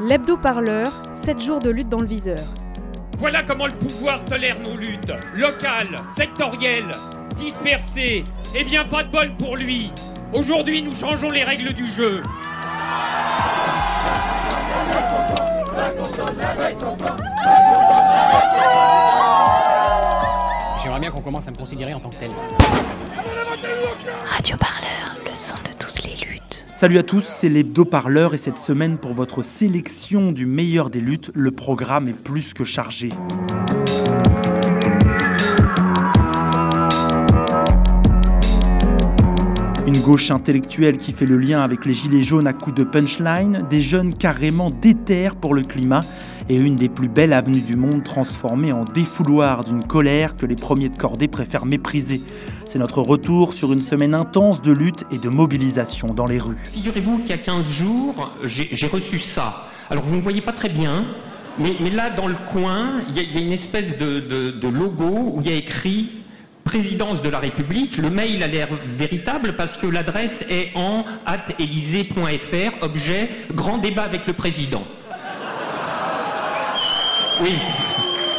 L'hebdo-parleur, 7 jours de lutte dans le viseur. Voilà comment le pouvoir tolère nos luttes. Locales, sectorielles, dispersées. Eh bien, pas de bol pour lui. Aujourd'hui, nous changeons les règles du jeu. J'aimerais bien qu'on commence à me considérer en tant que tel. Radio Parleur, le son de. Salut à tous, c'est l'hebdo-parleur et cette semaine pour votre sélection du meilleur des luttes, le programme est plus que chargé. Une gauche intellectuelle qui fait le lien avec les gilets jaunes à coups de punchline, des jeunes carrément déterres pour le climat et une des plus belles avenues du monde transformée en défouloir d'une colère que les premiers de cordée préfèrent mépriser. C'est notre retour sur une semaine intense de lutte et de mobilisation dans les rues. Figurez-vous qu'il y a 15 jours, j'ai reçu ça. Alors vous ne voyez pas très bien, mais, là dans le coin, il y, a- une espèce de, logo où il y a écrit Présidence de la République. Le mail a l'air véritable parce que l'adresse est en elysée.fr, objet grand débat avec le président. Oui,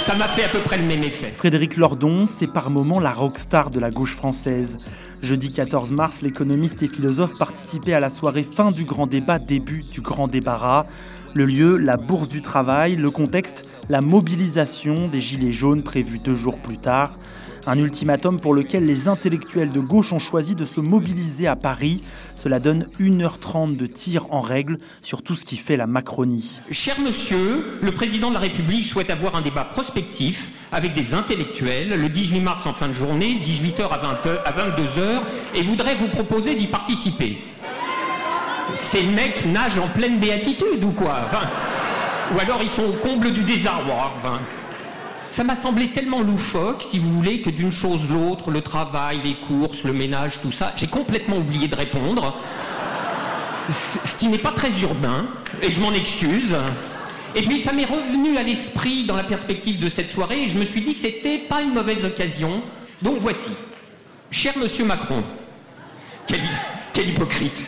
ça m'a fait à peu près le même effet. Frédéric Lordon, c'est par moments la rockstar de la gauche française. Jeudi 14 mars, l'économiste et philosophe participait à la soirée fin du grand débat, début du grand débarras. Le lieu, la bourse du travail, le contexte, la mobilisation des Gilets jaunes prévue deux jours plus tard. Un ultimatum pour lequel les intellectuels de gauche ont choisi de se mobiliser à Paris. Cela donne 1h30 de tir en règle sur tout ce qui fait la Macronie. Cher monsieur, le président de la République souhaite avoir un débat prospectif avec des intellectuels le 18 mars en fin de journée, 18h à, 20h, à 22h, et voudrait vous proposer d'y participer. Ces mecs nagent en pleine béatitude ou quoi Ou alors ils sont au comble du désarroi. Ça m'a semblé tellement loufoque, si vous voulez, que d'une chose l'autre, le travail, les courses, le ménage, tout ça, j'ai complètement oublié de répondre. Ce qui n'est pas très urbain, et je m'en excuse. Et puis ça m'est revenu à l'esprit dans la perspective de cette soirée, et je me suis dit que c'était pas une mauvaise occasion. Donc voici. Cher monsieur Macron, quel, quel hypocrite.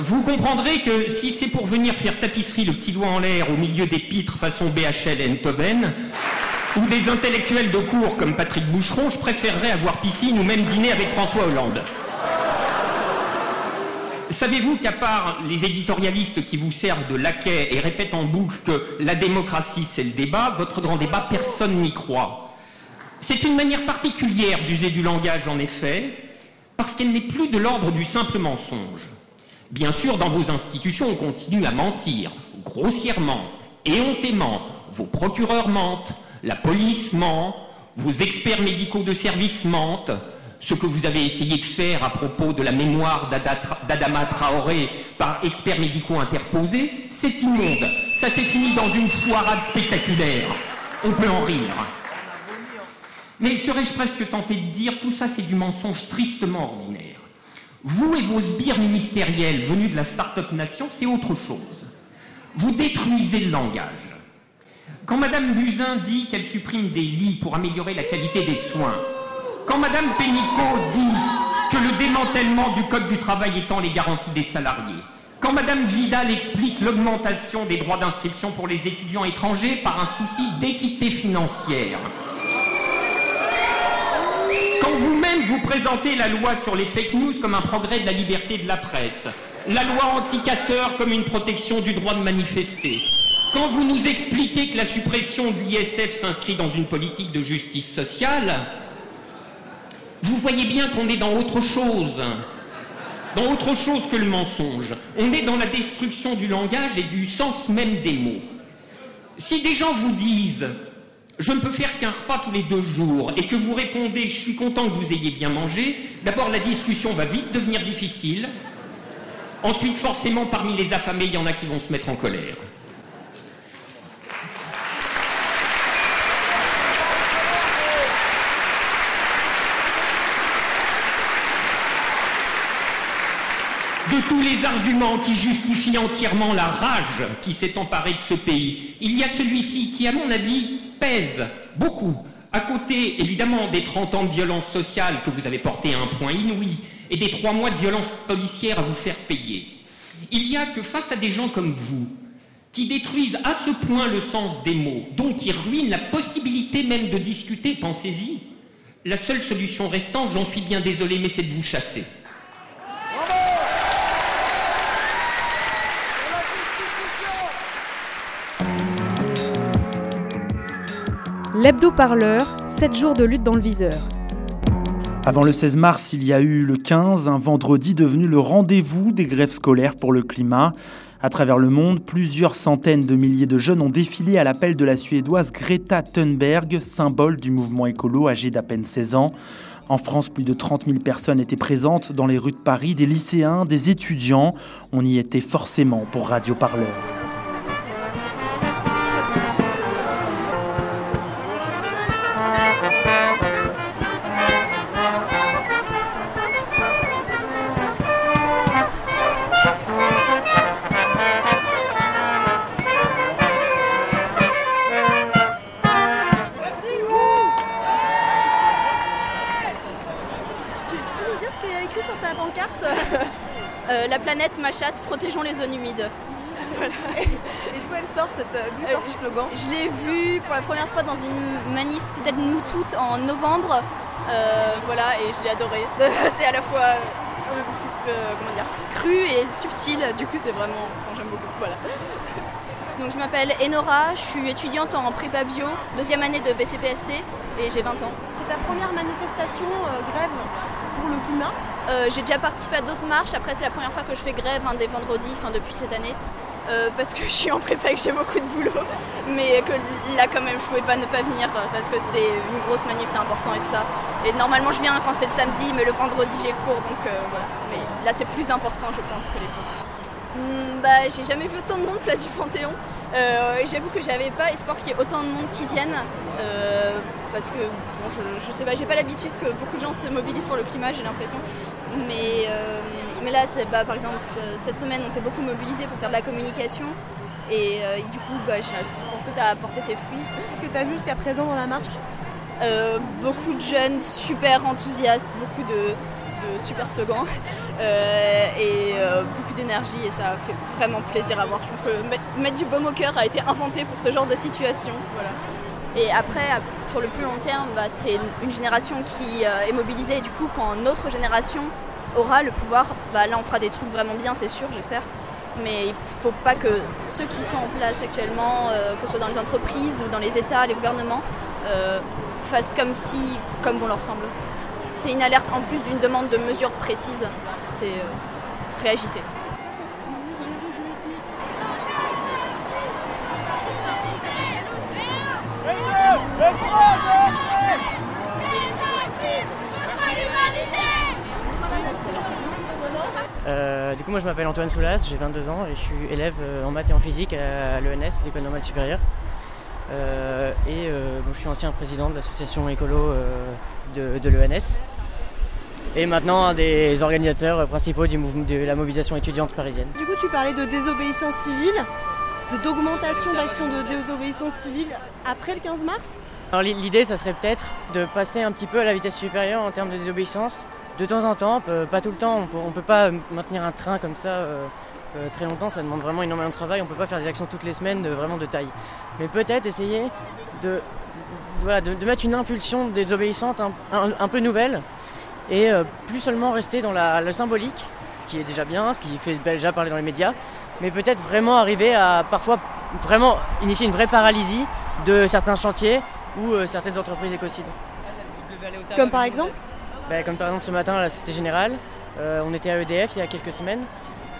Vous comprendrez que si c'est pour venir faire tapisserie le petit doigt en l'air au milieu des pitres façon BHL et Enthoven, ou des intellectuels de cours comme Patrick Boucheron, je préférerais avoir piscine ou même dîner avec François Hollande. Savez-vous qu'à part les éditorialistes qui vous servent de laquais et répètent en boucle que la démocratie c'est le débat, votre grand débat, personne n'y croit. C'est une manière particulière d'user du langage en effet, parce qu'elle n'est plus de l'ordre du simple mensonge. Bien sûr, dans vos institutions, on continue à mentir, grossièrement, éhontément. Vos procureurs mentent, la police ment, vos experts médicaux de service mentent. Ce que vous avez essayé de faire à propos de la mémoire d'Adama Traoré par experts médicaux interposés, c'est immonde. Ça s'est fini dans une foirade spectaculaire. On peut en rire. Mais serais-je presque tenté de dire tout ça c'est du mensonge tristement ordinaire. Vous et vos sbires ministériels venus de la start-up nation, c'est autre chose. Vous détruisez le langage. Quand Madame Buzyn dit qu'elle supprime des lits pour améliorer la qualité des soins, quand Madame Pénicaud dit que le démantèlement du Code du travail étend les garanties des salariés, quand Madame Vidal explique l'augmentation des droits d'inscription pour les étudiants étrangers par un souci d'équité financière, quand vous présentez la loi sur les fake news comme un progrès de la liberté de la presse, la loi anti-casseurs comme une protection du droit de manifester, quand vous nous expliquez que la suppression de l'ISF s'inscrit dans une politique de justice sociale, vous voyez bien qu'on est dans autre chose. Dans autre chose que le mensonge. On est dans la destruction du langage et du sens même des mots. Si des gens vous disent je ne peux faire qu'un repas tous les deux jours et que vous répondez je suis content que vous ayez bien mangé, d'abord la discussion va vite devenir difficile. Ensuite, forcément, parmi les affamés, il y en a qui vont se mettre en colère. de tous les arguments qui justifient entièrement la rage qui s'est emparée de ce pays, il y a celui-ci qui, à mon avis, pèse beaucoup, à côté évidemment des 30 ans de violence sociale que vous avez portés à un point inouï et des trois mois de violence policière à vous faire payer. Il y a que face à des gens comme vous, qui détruisent à ce point le sens des mots, donc qui ruinent la possibilité même de discuter, pensez-y, la seule solution restante, j'en suis bien désolé, mais c'est de vous chasser. L'hebdo-parleur, 7 jours de lutte dans le viseur. Avant le 16 mars, il y a eu le 15, un vendredi devenu le rendez-vous des grèves scolaires pour le climat. À travers le monde, plusieurs centaines de milliers de jeunes ont défilé à l'appel de la Suédoise Greta Thunberg, symbole du mouvement écolo âgé d'à peine 16 ans. En France, plus de 30 000 personnes étaient présentes dans les rues de Paris, des lycéens, des étudiants. On y était forcément pour Radio Parleur. Euh, la planète, ma chatte, protégeons les zones humides. Voilà. Et d'où elle sort cette euh, sort ce slogan Je l'ai vu pour la première fois dans une manif, c'est peut-être nous toutes en novembre. Euh, voilà, et je l'ai adoré. c'est à la fois euh, euh, comment dire, cru et subtil. Du coup, c'est vraiment, enfin, j'aime beaucoup. Voilà. Donc, je m'appelle Enora, je suis étudiante en prépa bio, deuxième année de BCPST, et j'ai 20 ans. C'est ta première manifestation euh, grève pour le climat Euh, j'ai déjà participé à d'autres marches. Après, c'est la première fois que je fais grève un des vendredis, enfin depuis cette année. Euh, parce que je suis en prépa et que j'ai beaucoup de boulot. Mais que là, quand même, je pouvais pas ne pas venir euh, parce que c'est une grosse manif, c'est important et tout ça. Et normalement, je viens quand c'est le samedi, mais le vendredi, j'ai cours. Donc voilà. Mais là, c'est plus important, je pense, que les cours. Hmm, bah, j'ai jamais vu autant de monde place du Panthéon. Euh, J'avoue que j'avais pas espoir qu'il y ait autant de monde qui viennent. euh, parce que bon, je, je sais pas, j'ai pas l'habitude que beaucoup de gens se mobilisent pour le climat, j'ai l'impression. Mais, euh, mais là, bah, par exemple, cette semaine, on s'est beaucoup mobilisé pour faire de la communication. Et, et du coup, bah, je pense que ça a apporté ses fruits. Qu'est-ce que tu as vu jusqu'à présent dans la marche? Beaucoup de jeunes super enthousiastes, beaucoup de, de super slogans euh, et euh, beaucoup d'énergie et ça fait vraiment plaisir à voir. Je pense que mettre, du baume au cœur a été inventé pour ce genre de situation. Et après, sur le plus long terme, bah, c'est une- génération qui euh, est mobilisée et du coup, quand notre génération aura le pouvoir, bah, là on fera des trucs vraiment bien, c'est sûr, j'espère. Mais il faut pas que ceux qui sont en place actuellement, que ce soit dans les entreprises ou dans les États, les gouvernements, fassent comme si, comme bon leur semble. C'est une alerte en plus d'une demande de mesures précises. C'est euh, réagissez. Euh, du coup, moi je m'appelle Antoine Soulas, j'ai 22 ans et je suis élève euh, en maths et en physique à l'ENS, l'École normale supérieure. Euh, et euh, bon, je suis ancien président de l'association écolo euh, de, de l'ENS. Et maintenant un des organisateurs principaux du mouvement de la mobilisation étudiante parisienne. Du coup, tu parlais de désobéissance civile, de d'augmentation d'actions de désobéissance civile après le 15 mars. Alors l'i- l'idée, ça serait peut-être de passer un petit peu à la vitesse supérieure en termes de désobéissance. De temps en temps, pas tout le temps, on peut, on peut pas maintenir un train comme ça euh, très longtemps, ça demande vraiment énormément de travail, on peut pas faire des actions toutes les semaines de, vraiment de taille. Mais peut-être essayer de, voilà, de, de mettre une impulsion désobéissante un, un- un peu nouvelle et euh, plus seulement rester dans la, le symbolique, ce qui est déjà bien, ce qui fait déjà parler dans les médias, mais peut-être vraiment arriver à parfois vraiment initier une vraie paralysie de certains chantiers ou euh, certaines entreprises écocides. Comme par exemple Ben, comme par exemple ce matin à la Cité Générale, euh, on était à EDF il y a quelques semaines.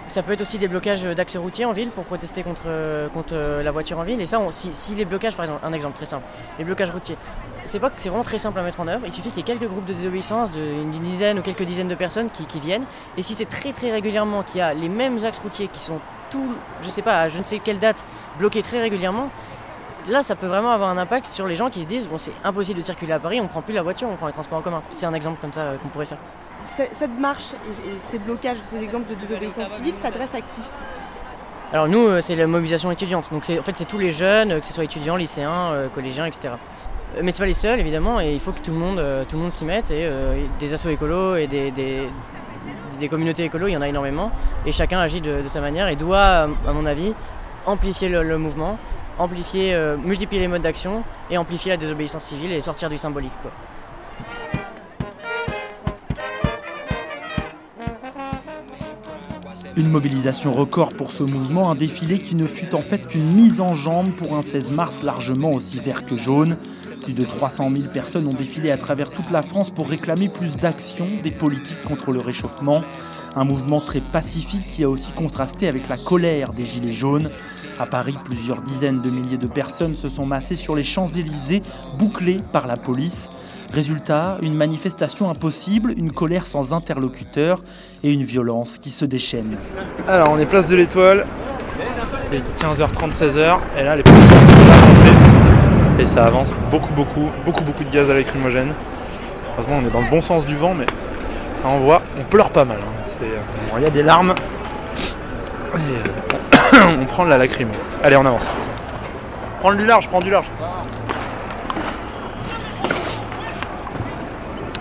Ça peut être aussi des blocages d'axes routiers en ville pour protester contre, euh, contre euh, la voiture en ville. Et ça, si, si les blocages, par exemple, un exemple très simple, les blocages routiers, c'est pas que c'est vraiment très simple à mettre en œuvre. Il suffit qu'il y ait quelques groupes de désobéissance, de- une dizaine ou quelques dizaines de personnes qui, viennent. Et si c'est très très régulièrement qu'il y a les mêmes axes routiers qui sont tous, je sais pas, à je ne sais quelle date, bloqués très régulièrement, là ça peut vraiment avoir un impact sur les gens qui se disent bon c'est impossible de circuler à Paris, on prend plus la voiture, on prend les transports en commun. C'est un exemple comme ça euh, qu'on pourrait faire. Cette marche et, ces blocages, ces exemples de désobéissance civile s'adressent à qui Alors nous, euh, c'est la mobilisation étudiante. Donc en fait c'est tous les jeunes, euh, que ce soit étudiants, lycéens, euh, collégiens, etc. Mais c'est pas les seuls évidemment, et il faut que tout le monde, tout le monde s'y mette et, des assos écolos et des, des, communautés écolo, il y en a énormément, et chacun agit de, sa manière et doit, à mon avis, amplifier le, mouvement, amplifier, multiplier les modes d'action et amplifier la désobéissance civile et sortir du symbolique. Une mobilisation record pour ce mouvement, un défilé qui ne fut en fait qu'une mise en jambe pour un 16 mars largement aussi vert que jaune. Plus de 300 000 personnes ont défilé à travers toute la France pour réclamer plus d'action des politiques contre le réchauffement. Un mouvement très pacifique qui a aussi contrasté avec la colère des Gilets jaunes. À Paris, plusieurs dizaines de milliers de personnes se sont massées sur les Champs-Élysées, bouclées par la police. Résultat, une manifestation impossible, une colère sans interlocuteur et une violence qui se déchaîne. Alors, on est place de l'Étoile, il est 15h30, 16h, et là les policiers ont avancé. Et ça avance beaucoup, beaucoup, beaucoup, beaucoup de gaz à lacrymogène. Heureusement, on est dans le bon sens du vent, mais ça envoie, on pleure pas mal. Hein. Euh, il y a des larmes. Euh, on prend de la lacrymo. Allez, on avance. Prends du large, prends du large.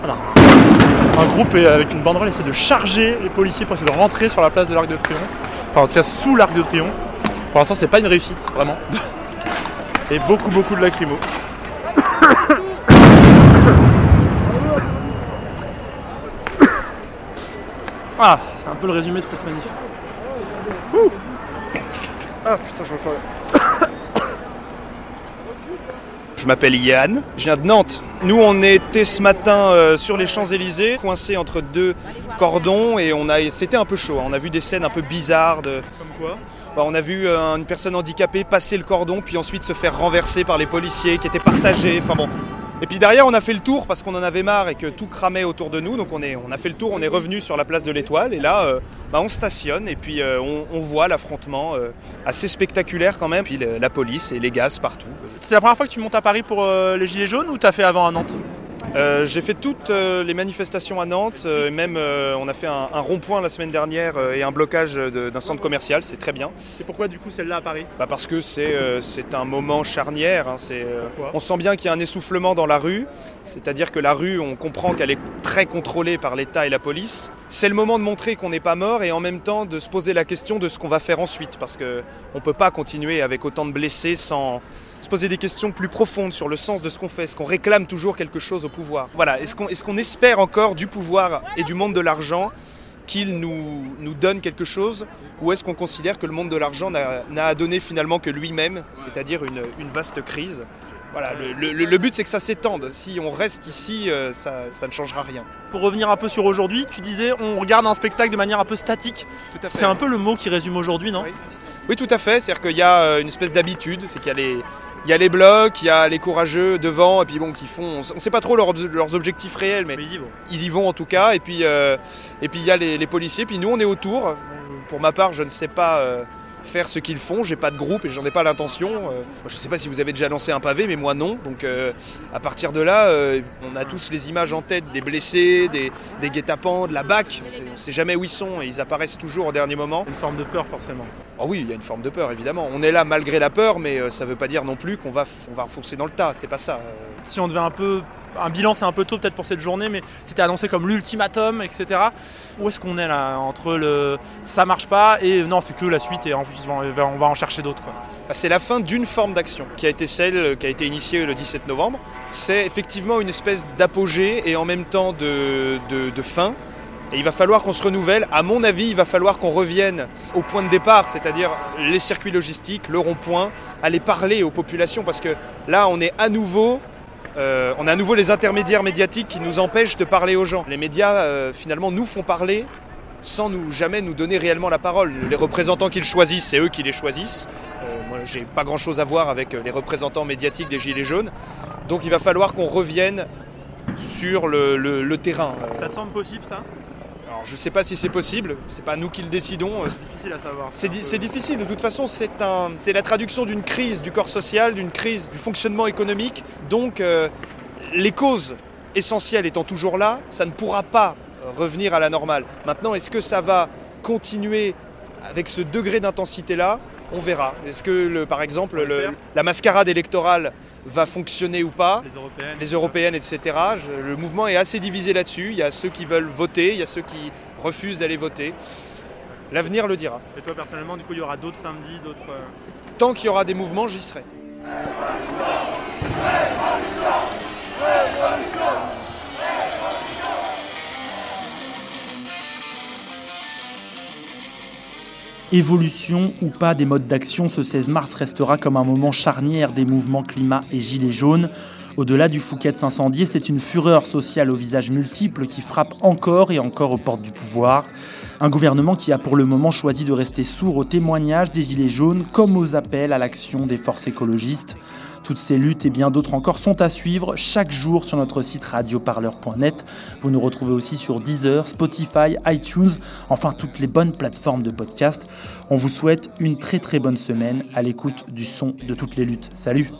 Un groupe avec une banderole essaie de charger les policiers pour essayer de rentrer sur la place de l'Arc de Triomphe. Enfin, en tout cas, sous l'Arc de Triomphe. Pour l'instant, c'est pas une réussite, vraiment. Et beaucoup, beaucoup de lacrymo. Ah, c'est un peu le résumé de cette manif. Ah putain, je me Je m'appelle Yann, je viens de Nantes. Nous, on était ce matin euh, sur les Champs-Élysées, coincés entre deux cordons, et on a, c'était un peu chaud. Hein. On a vu des scènes un peu bizarres. De... Comme quoi bah, On a vu euh, une personne handicapée passer le cordon, puis ensuite se faire renverser par les policiers qui étaient partagés. Enfin bon, et puis derrière, on a fait le tour parce qu'on en avait marre et que tout cramait autour de nous. Donc on, est, on a fait le tour, on est revenu sur la place de l'Étoile. Et là, euh, bah, on stationne et puis euh, on, voit l'affrontement euh, assez spectaculaire quand même. Puis la police et les gaz partout. C'est la première fois que tu montes à Paris pour les Gilets jaunes ou t'as fait avant à Nantes? Euh, j'ai fait toutes euh, les manifestations à Nantes, euh, même on a fait un, rond-point la semaine dernière et un blocage d'un centre commercial, c'est très bien. Et pourquoi du coup celle-là à Paris? Bah Parce que c'est un moment charnière, hein, on sent bien qu'il y a un essoufflement dans la rue, c'est-à-dire que la rue, on comprend qu'elle est très contrôlée par l'État et la police. C'est le moment de montrer qu'on n'est pas mort et en même temps de se poser la question de ce qu'on va faire ensuite, parce qu'on ne peut pas continuer avec autant de blessés sans se poser des questions plus profondes sur le sens de ce qu'on fait. Est-ce qu'on réclame toujours quelque chose au pouvoir? Voilà, est-ce qu'on est espère encore du pouvoir et du monde de l'argent qu'il nous, nous donne quelque chose? Ou est-ce qu'on considère que le monde de l'argent n'a à donner finalement que lui-même, c'est-à-dire une, une, vaste crise? Voilà, le, le, but c'est que ça s'étende. Si on reste ici, euh, ça, ça, ne changera rien. Pour revenir un peu sur aujourd'hui, tu disais on regarde un spectacle de manière un peu statique. C'est un peu le mot qui résume aujourd'hui, non? Oui. tout à fait. C'est-à-dire qu'il y a euh, une espèce d'habitude, c'est qu'il y a les, il y a les blocs, il y a les courageux devant, et puis bon, qui font. On ne sait pas trop leurs objectifs réels, mais, ils, y vont. ils y vont en tout cas. Et puis, euh, et puis il y a les, policiers, puis nous on est autour. Pour ma part, je ne sais pas. Euh, faire ce qu'ils font. J'ai pas de groupe et j'en ai pas l'intention. Euh, je sais pas si vous avez déjà lancé un pavé, mais moi non. Donc à partir de là, on a tous les images en tête des blessés, des, des guet-apens, de la BAC. On sait, sait jamais où ils sont et ils apparaissent toujours au dernier moment. Une forme de peur forcément. Oh oui, il y a une forme de peur évidemment. On est là malgré la peur, mais euh, ça ne veut pas dire non plus qu'on va, on va foncer dans le tas. C'est pas ça. Si on devait un peu un bilan, c'est un peu tôt peut-être pour cette journée, mais c'était annoncé comme l'ultimatum, etc. Où est-ce qu'on est là entre le ça marche pas et non, c'est que la suite et on va en chercher d'autres. Bah, c'est la fin d'une forme d'action qui a été celle qui a été initiée le 17 novembre. C'est effectivement une espèce d'apogée et en même temps de, de, de fin et il va falloir qu'on se renouvelle. À mon avis, il va falloir qu'on revienne au point de départ, c'est-à-dire les circuits logistiques, le rond-point, aller parler aux populations, parce que là, on est à nouveau euh, on a à nouveau les intermédiaires médiatiques qui nous empêchent de parler aux gens. Les médias, euh, finalement, nous font parler sans nous jamais nous donner réellement la parole. Les représentants qu'ils choisissent, c'est eux qui les choisissent. Euh, moi, j'ai pas grand-chose à voir avec les représentants médiatiques des Gilets jaunes. Donc, il va falloir qu'on revienne sur le terrain. Ça te semble possible, ça? Je ne sais pas si c'est possible, c'est pas nous qui le décidons. C'est difficile à savoir. C'est, difficile, de toute façon c'est, un, c'est la traduction d'une crise du corps social, d'une crise du fonctionnement économique. Donc euh, les causes essentielles étant toujours là, ça ne pourra pas revenir à la normale. Maintenant, est-ce que ça va continuer avec ce degré d'intensité-là? On verra. Est-ce que, le, par exemple, le- la mascarade électorale va fonctionner ou pas Les européennes. Les européennes, etc. Je- le mouvement est assez divisé là-dessus. Il y a ceux qui veulent voter, il y a ceux qui refusent d'aller voter. L'avenir le dira. Et toi personnellement, du coup, il y aura d'autres samedis, d'autres. euh, Tant qu'il y aura des mouvements, j'y serai. Évolution ou pas des modes d'action, ce 16 mars restera comme un moment charnière des mouvements climat et gilets jaunes. Au-delà du Fouquet incendié, c'est une fureur sociale aux visages multiples qui frappe encore et encore aux portes du pouvoir. Un gouvernement qui a pour le moment choisi de rester sourd aux témoignages des gilets jaunes comme aux appels à l'action des forces écologistes. Toutes ces luttes et bien d'autres encore sont à suivre chaque jour sur notre site radioparleur.net. Vous nous retrouvez aussi sur Deezer, Spotify, iTunes, enfin toutes les bonnes plateformes de podcast. On vous souhaite une très très bonne semaine à l'écoute du son de toutes les luttes. Salut